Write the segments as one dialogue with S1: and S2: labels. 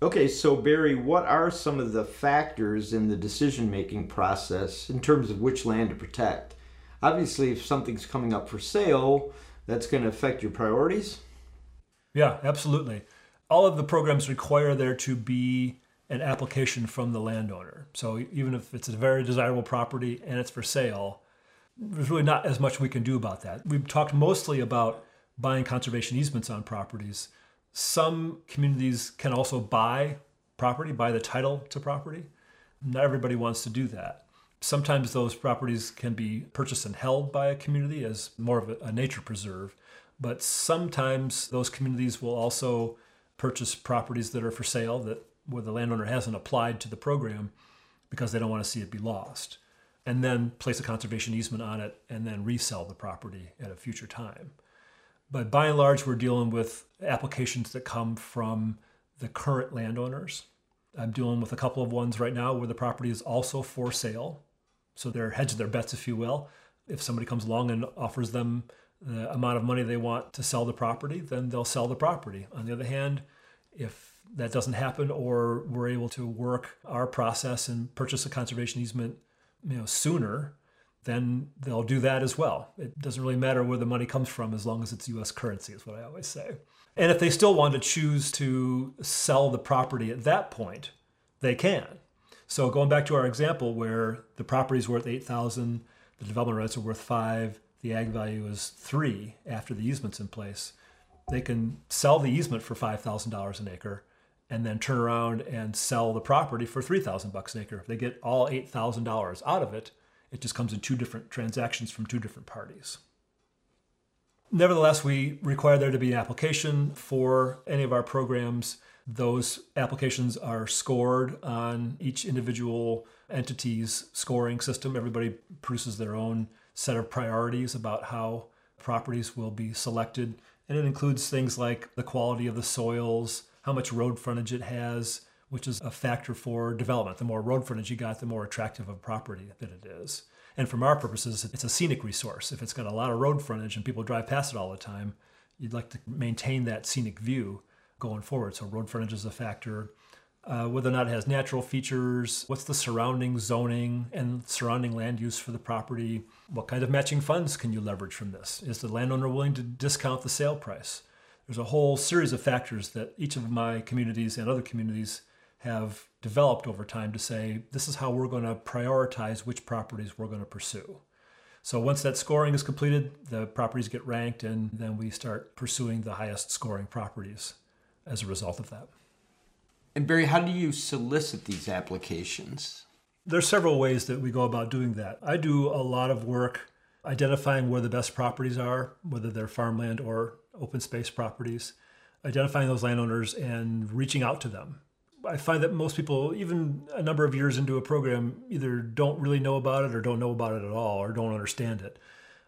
S1: Okay, so Barry, what are some of the factors in the decision making process in terms of which land to protect? Obviously, if something's coming up for sale, that's going to affect your priorities.
S2: Yeah, absolutely. All of the programs require there to be an application from the landowner. So even if it's a very desirable property and it's for sale, there's really not as much we can do about that. We've talked mostly about buying conservation easements on properties. Some communities can also buy property, buy the title to property. Not everybody wants to do that. Sometimes those properties can be purchased and held by a community as more of a, nature preserve, but sometimes those communities will also purchase properties that are for sale that where the landowner hasn't applied to the program because they don't want to see it be lost and then place a conservation easement on it and then resell the property at a future time. But by and large, we're dealing with applications that come from the current landowners. I'm dealing with a couple of ones right now where the property is also for sale. So they're hedging their bets, if you will. If somebody comes along and offers them the amount of money they want to sell the property, then they'll sell the property. On the other hand, if that doesn't happen or we're able to work our process and purchase a conservation easement you know sooner, then they'll do that as well. It doesn't really matter where the money comes from as long as it's US currency, is what I always say. And if they still want to choose to sell the property at that point, they can. So going back to our example where the property is worth 8,000, the development rights are worth 5, the ag value is 3 after the easement's in place, they can sell the easement for $5,000 an acre and then turn around and sell the property for 3000 bucks an acre. If they get all $8,000 out of it, it just comes in two different transactions from two different parties. Nevertheless, we require there to be an application for any of our programs. Those applications are scored on each individual entity's scoring system. Everybody produces their own set of priorities about how properties will be selected. And it includes things like the quality of the soils, how much road frontage it has, which is a factor for development. The more road frontage you got, the more attractive a property that it is. And from our purposes, it's a scenic resource. If it's got a lot of road frontage and people drive past it all the time, you'd like to maintain that scenic view going forward. So road frontage is a factor. Uh, whether or not it has natural features, what's the surrounding zoning and surrounding land use for the property, what kind of matching funds can you leverage from this? Is the landowner willing to discount the sale price? there's a whole series of factors that each of my communities and other communities have developed over time to say this is how we're going to prioritize which properties we're going to pursue. So once that scoring is completed, the properties get ranked, and then we start pursuing the highest scoring properties as a result of that.
S1: And Barry, how do you solicit these applications?
S2: There's several ways that we go about doing that. I do a lot of work identifying where the best properties are, whether they're farmland or open space properties, identifying those landowners and reaching out to them. I find that most people, even a number of years into a program, either don't really know about it or don't know about it at all or don't understand it.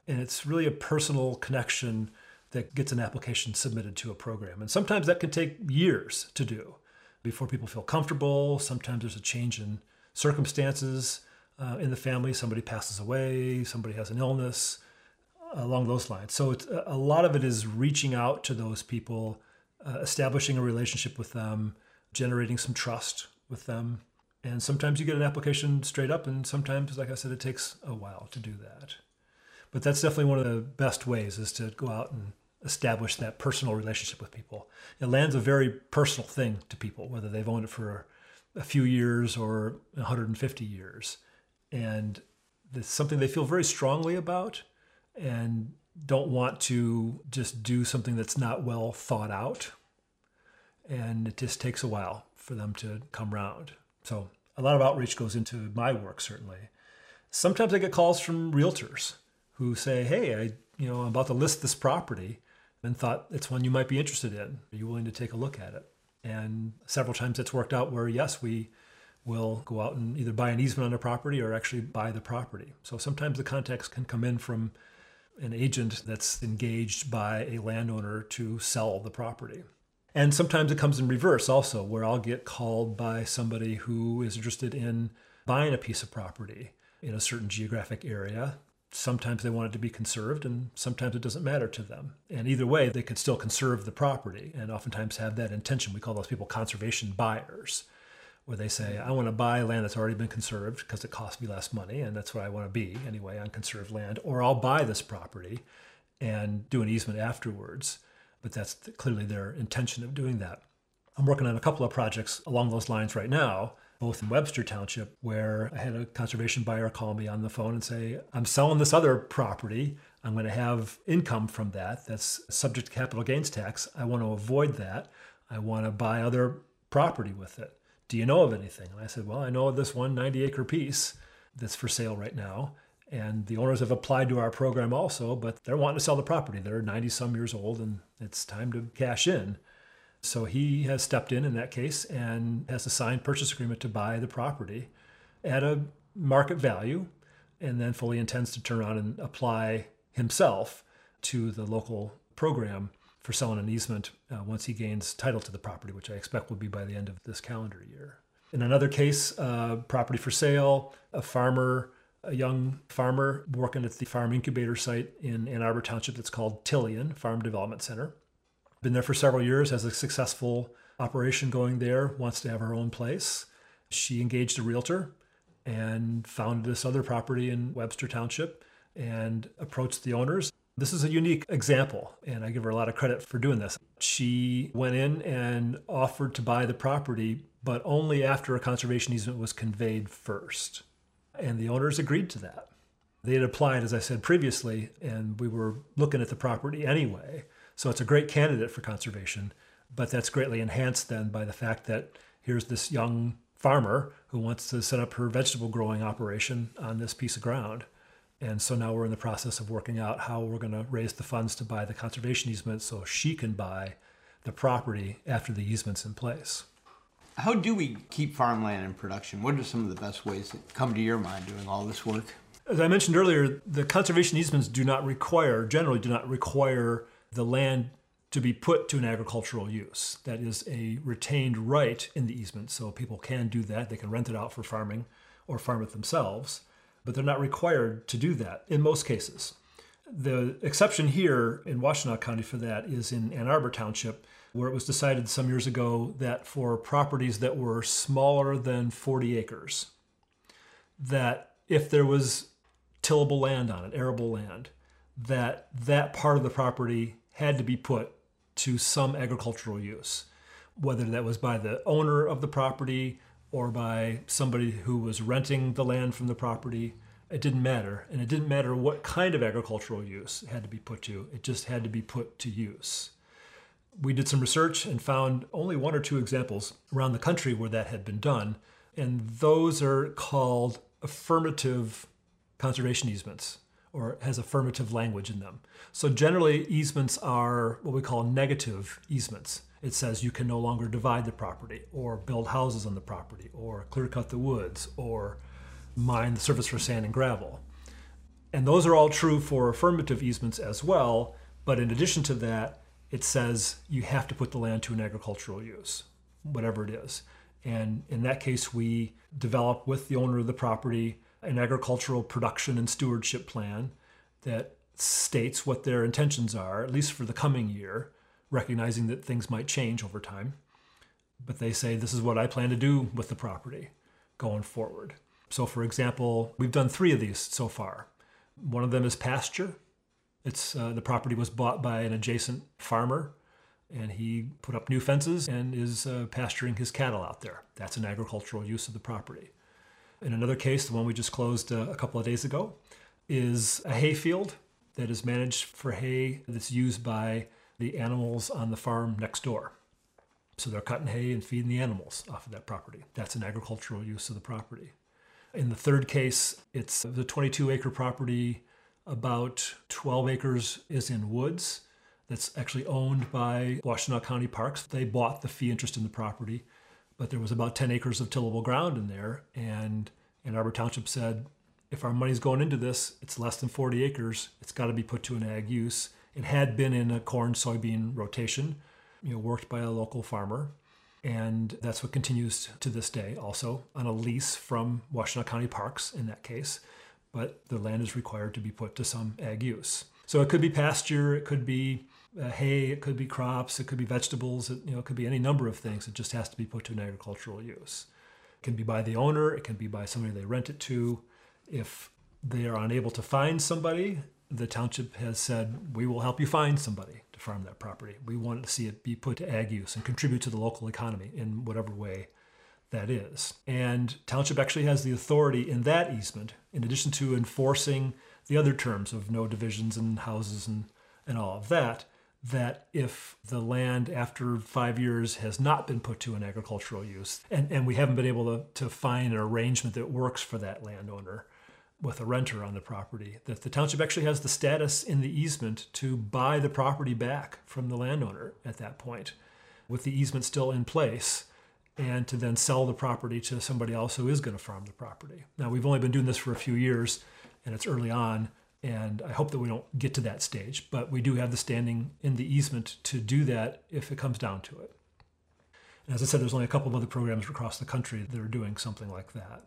S2: And it's really a personal connection that gets an application submitted to a program. And sometimes that can take years to do before people feel comfortable. Sometimes there's a change in circumstances uh, in the family. Somebody passes away, somebody has an illness, along those lines. So it's, a lot of it is reaching out to those people, uh, establishing a relationship with them, generating some trust with them. And sometimes you get an application straight up, and sometimes, like I said, it takes a while to do that. But that's definitely one of the best ways is to go out and establish that personal relationship with people. It land's a very personal thing to people, whether they've owned it for a few years or 150 years. And it's something they feel very strongly about and don't want to just do something that's not well thought out. And it just takes a while for them to come around. So a lot of outreach goes into my work, certainly. Sometimes I get calls from realtors who say, Hey, I, you know, I'm about to list this property and thought it's one you might be interested in. Are you willing to take a look at it? And several times it's worked out where, yes, we will go out and either buy an easement on the property or actually buy the property. So sometimes the contacts can come in from an agent that's engaged by a landowner to sell the property. And sometimes it comes in reverse also, where I'll get called by somebody who is interested in buying a piece of property in a certain geographic area. Sometimes they want it to be conserved, and sometimes it doesn't matter to them. And either way, they could still conserve the property and oftentimes have that intention. We call those people conservation buyers, where they say, I want to buy land that's already been conserved because it costs me less money, and that's what I want to be anyway on conserved land, or I'll buy this property and do an easement afterwards. But that's clearly their intention of doing that. I'm working on a couple of projects along those lines right now both in Webster Township, where I had a conservation buyer call me on the phone and say, I'm selling this other property. I'm going to have income from that that's subject to capital gains tax. I want to avoid that. I want to buy other property with it. Do you know of anything? And I said, Well, I know of this one 90 acre piece that's for sale right now. And the owners have applied to our program also, but they're wanting to sell the property. They're 90 some years old and it's time to cash in. So he has stepped in in that case and has a signed purchase agreement to buy the property at a market value and then fully intends to turn around and apply himself to the local program for selling an easement uh, once he gains title to the property, which I expect will be by the end of this calendar year. In another case, uh, property for sale, a farmer, a young farmer working at the farm incubator site in Ann Arbor Township that's called Tilian Farm Development Center. Been there for several years, has a successful operation going there, wants to have her own place. She engaged a realtor and found this other property in Webster Township and approached the owners. This is a unique example, and I give her a lot of credit for doing this. She went in and offered to buy the property, but only after a conservation easement was conveyed first. And the owners agreed to that. They had applied, as I said previously, and we were looking at the property anyway. So it's a great candidate for conservation, but that's greatly enhanced then by the fact that here's this young farmer who wants to set up her vegetable growing operation on this piece of ground. And so now we're in the process of working out how we're going to raise the funds to buy the conservation easement so she can buy the property after the easement's in place.
S3: How do we keep farmland in production? What are some of the best ways that come to your mind doing all this work?
S2: As I mentioned earlier, the conservation easements do not require, generally, do not require the land to be put to an agricultural use. That is a retained right in the easement, so people can do that. They can rent it out for farming or farm it themselves, but they're not required to do that in most cases. The exception here in Washtenaw County for that is in Ann Arbor Township, where it was decided some years ago that for properties that were smaller than 40 acres, that if there was tillable land on it, arable land, that that part of the property had to be put to some agricultural use, whether that was by the owner of the property or by somebody who was renting the land from the property. It didn't matter. And it didn't matter what kind of agricultural use it had to be put to, it just had to be put to use. We did some research and found only one or two examples around the country where that had been done. And those are called affirmative conservation easements or has affirmative language in them. So generally, easements are what we call negative easements. It says you can no longer divide the property, or build houses on the property, or clear cut the woods, or mine the surface for sand and gravel. And those are all true for affirmative easements as well, but in addition to that, it says you have to put the land to an agricultural use, whatever it is. And in that case, we develop with the owner of the property an agricultural production and stewardship plan that states what their intentions are, at least for the coming year, recognizing that things might change over time. But they say, This is what I plan to do with the property going forward. So, for example, we've done three of these so far. One of them is pasture. It's uh, the property was bought by an adjacent farmer, and he put up new fences and is uh, pasturing his cattle out there. That's an agricultural use of the property. In another case, the one we just closed uh, a couple of days ago, is a hay field that is managed for hay that's used by the animals on the farm next door. So they're cutting hay and feeding the animals off of that property. That's an agricultural use of the property. In the third case, it's the 22 acre property, about 12 acres is in woods that's actually owned by Washtenaw County Parks. They bought the fee interest in the property but there was about 10 acres of tillable ground in there. And Ann Arbor Township said, if our money's going into this, it's less than 40 acres. It's got to be put to an ag use. It had been in a corn soybean rotation, you know, worked by a local farmer. And that's what continues to this day, also on a lease from Washtenaw County Parks in that case. But the land is required to be put to some ag use. So it could be pasture, it could be uh, hay, it could be crops, it could be vegetables, it, you know, it could be any number of things. It just has to be put to an agricultural use. It can be by the owner, it can be by somebody they rent it to. If they are unable to find somebody, the township has said, we will help you find somebody to farm that property. We want to see it be put to ag use and contribute to the local economy in whatever way that is. And township actually has the authority in that easement, in addition to enforcing the other terms of no divisions and houses and, and all of that, that if the land after five years has not been put to an agricultural use and, and we haven't been able to, to find an arrangement that works for that landowner with a renter on the property, that the township actually has the status in the easement to buy the property back from the landowner at that point with the easement still in place and to then sell the property to somebody else who is going to farm the property. Now, we've only been doing this for a few years and it's early on, and I hope that we don't get to that stage, but we do have the standing in the easement to do that if it comes down to it. And as I said, there's only a couple of other programs across the country that are doing something like that.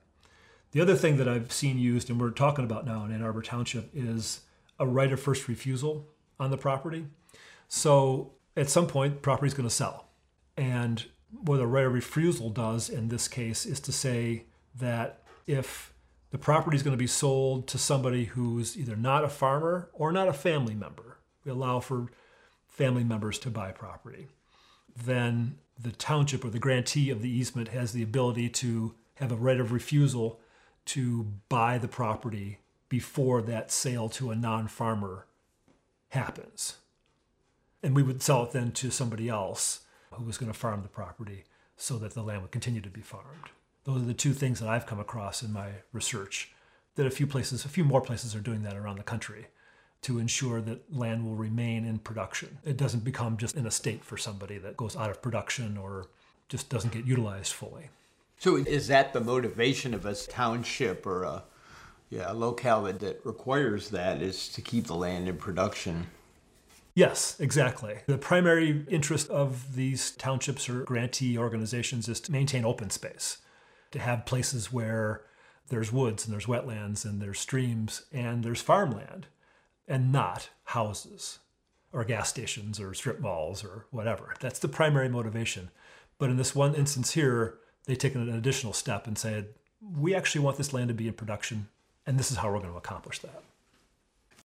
S2: The other thing that I've seen used, and we're talking about now in Ann Arbor Township, is a right of first refusal on the property. So at some point, property is going to sell. And what a right of refusal does in this case is to say that if the property is going to be sold to somebody who's either not a farmer or not a family member. We allow for family members to buy property. Then the township or the grantee of the easement has the ability to have a right of refusal to buy the property before that sale to a non farmer happens. And we would sell it then to somebody else who was going to farm the property so that the land would continue to be farmed. Those are the two things that I've come across in my research. That a few places, a few more places are doing that around the country to ensure that land will remain in production. It doesn't become just an estate for somebody that goes out of production or just doesn't get utilized fully.
S3: So is that the motivation of a township or a yeah, a locale that, that requires that is to keep the land in production?
S2: Yes, exactly. The primary interest of these townships or grantee organizations is to maintain open space to have places where there's woods and there's wetlands and there's streams and there's farmland and not houses or gas stations or strip malls or whatever. That's the primary motivation. But in this one instance here, they take an additional step and said, we actually want this land to be in production, and this is how we're going to accomplish that.